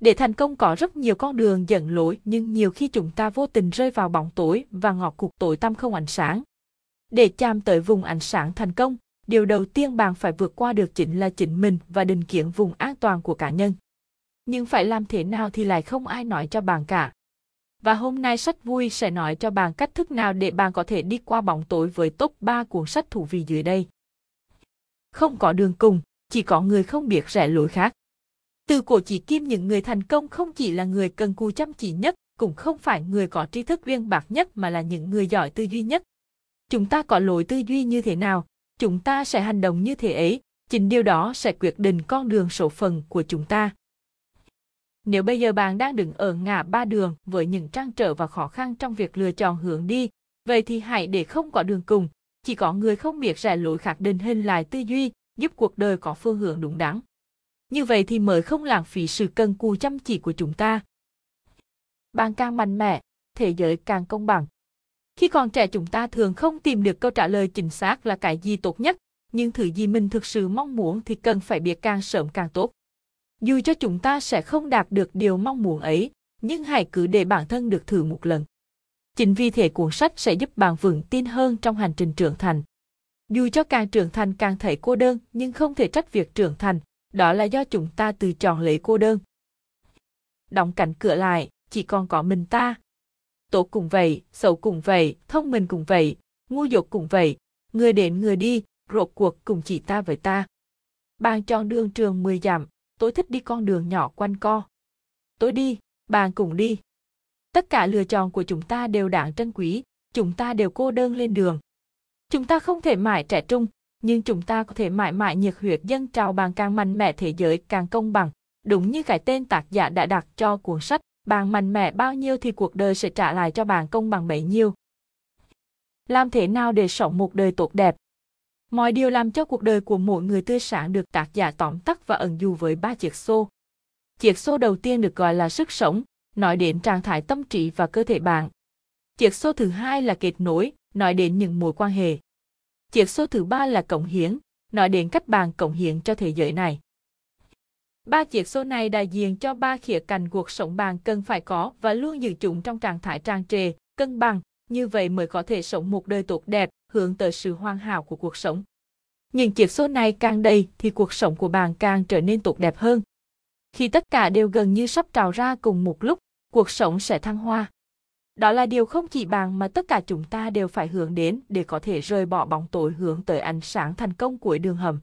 Để thành công có rất nhiều con đường dẫn lối nhưng nhiều khi chúng ta vô tình rơi vào bóng tối và ngọt cuộc tối tăm không ánh sáng. Để chạm tới vùng ánh sáng thành công, điều đầu tiên bạn phải vượt qua được chính là chính mình và định kiến vùng an toàn của cá nhân. Nhưng phải làm thế nào thì lại không ai nói cho bạn cả. Và hôm nay sách vui sẽ nói cho bạn cách thức nào để bạn có thể đi qua bóng tối với top 3 cuốn sách thú vị dưới đây. Không có đường cùng, chỉ có người không biết rẽ lối khác. Từ cổ chỉ kim những người thành công không chỉ là người cần cù chăm chỉ nhất, cũng không phải người có tri thức uyên bạc nhất mà là những người giỏi tư duy nhất. Chúng ta có lối tư duy như thế nào, chúng ta sẽ hành động như thế ấy, chính điều đó sẽ quyết định con đường số phận của chúng ta. Nếu bây giờ bạn đang đứng ở ngã ba đường với những trăn trở và khó khăn trong việc lựa chọn hướng đi, vậy thì hãy để không có đường cùng, chỉ có người không biết rẽ lối khác định hình lại tư duy, giúp cuộc đời có phương hướng đúng đắn. Như vậy thì mới không lãng phí sự cần cù chăm chỉ của chúng ta. Bạn càng mạnh mẽ, thế giới càng công bằng. Khi còn trẻ chúng ta thường không tìm được câu trả lời chính xác là cái gì tốt nhất, nhưng thứ gì mình thực sự mong muốn thì cần phải biết càng sớm càng tốt. Dù cho chúng ta sẽ không đạt được điều mong muốn ấy, nhưng hãy cứ để bản thân được thử một lần. Chính vì thế cuốn sách sẽ giúp bạn vững tin hơn trong hành trình trưởng thành. Dù cho càng trưởng thành càng thấy cô đơn, nhưng không thể trách việc trưởng thành, đó là do chúng ta tự chọn lấy cô đơn. Đóng cánh cửa lại, chỉ còn có mình ta. Tốt cũng vậy, xấu cũng vậy, thông minh cũng vậy, ngu dột cũng vậy, người đến người đi, rốt cuộc cùng chỉ ta với ta. Bạn chọn đường trường 10 dặm, tôi thích đi con đường nhỏ quanh co. Tôi đi, bạn cũng đi. Tất cả lựa chọn của chúng ta đều đáng trân quý, chúng ta đều cô đơn lên đường. Chúng ta không thể mãi trẻ trung, nhưng chúng ta có thể mãi mãi nhiệt huyết dân trào bằng càng mạnh mẽ thế giới càng công bằng. Đúng như cái tên tác giả đã đặt cho cuốn sách, bạn mạnh mẽ bao nhiêu thì cuộc đời sẽ trả lại cho bạn công bằng bấy nhiêu. Làm thế nào để sống một đời tốt đẹp? Mọi điều làm cho cuộc đời của mỗi người tươi sáng được tác giả tóm tắt và ẩn dụ với ba chiếc xô. Chiếc xô đầu tiên được gọi là sức sống, nói đến trạng thái tâm trí và cơ thể bạn. Chiếc xô thứ hai là kết nối, nói đến những mối quan hệ. Chiếc số thứ ba là cộng hiến, nói đến cách bàn cộng hiến cho thế giới này. Ba chiếc số này đại diện cho ba khía cạnh cuộc sống bạn cần phải có và luôn giữ chúng trong trạng thái trang trề, cân bằng, như vậy mới có thể sống một đời tốt đẹp, hướng tới sự hoàn hảo của cuộc sống. Những chiếc số này càng đầy thì cuộc sống của bạn càng trở nên tốt đẹp hơn. Khi tất cả đều gần như sắp trào ra cùng một lúc, cuộc sống sẽ thăng hoa. Đó là điều không chỉ bạn mà tất cả chúng ta đều phải hướng đến để có thể rời bỏ bóng tối hướng tới ánh sáng thành công cuối đường hầm.